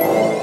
Oh.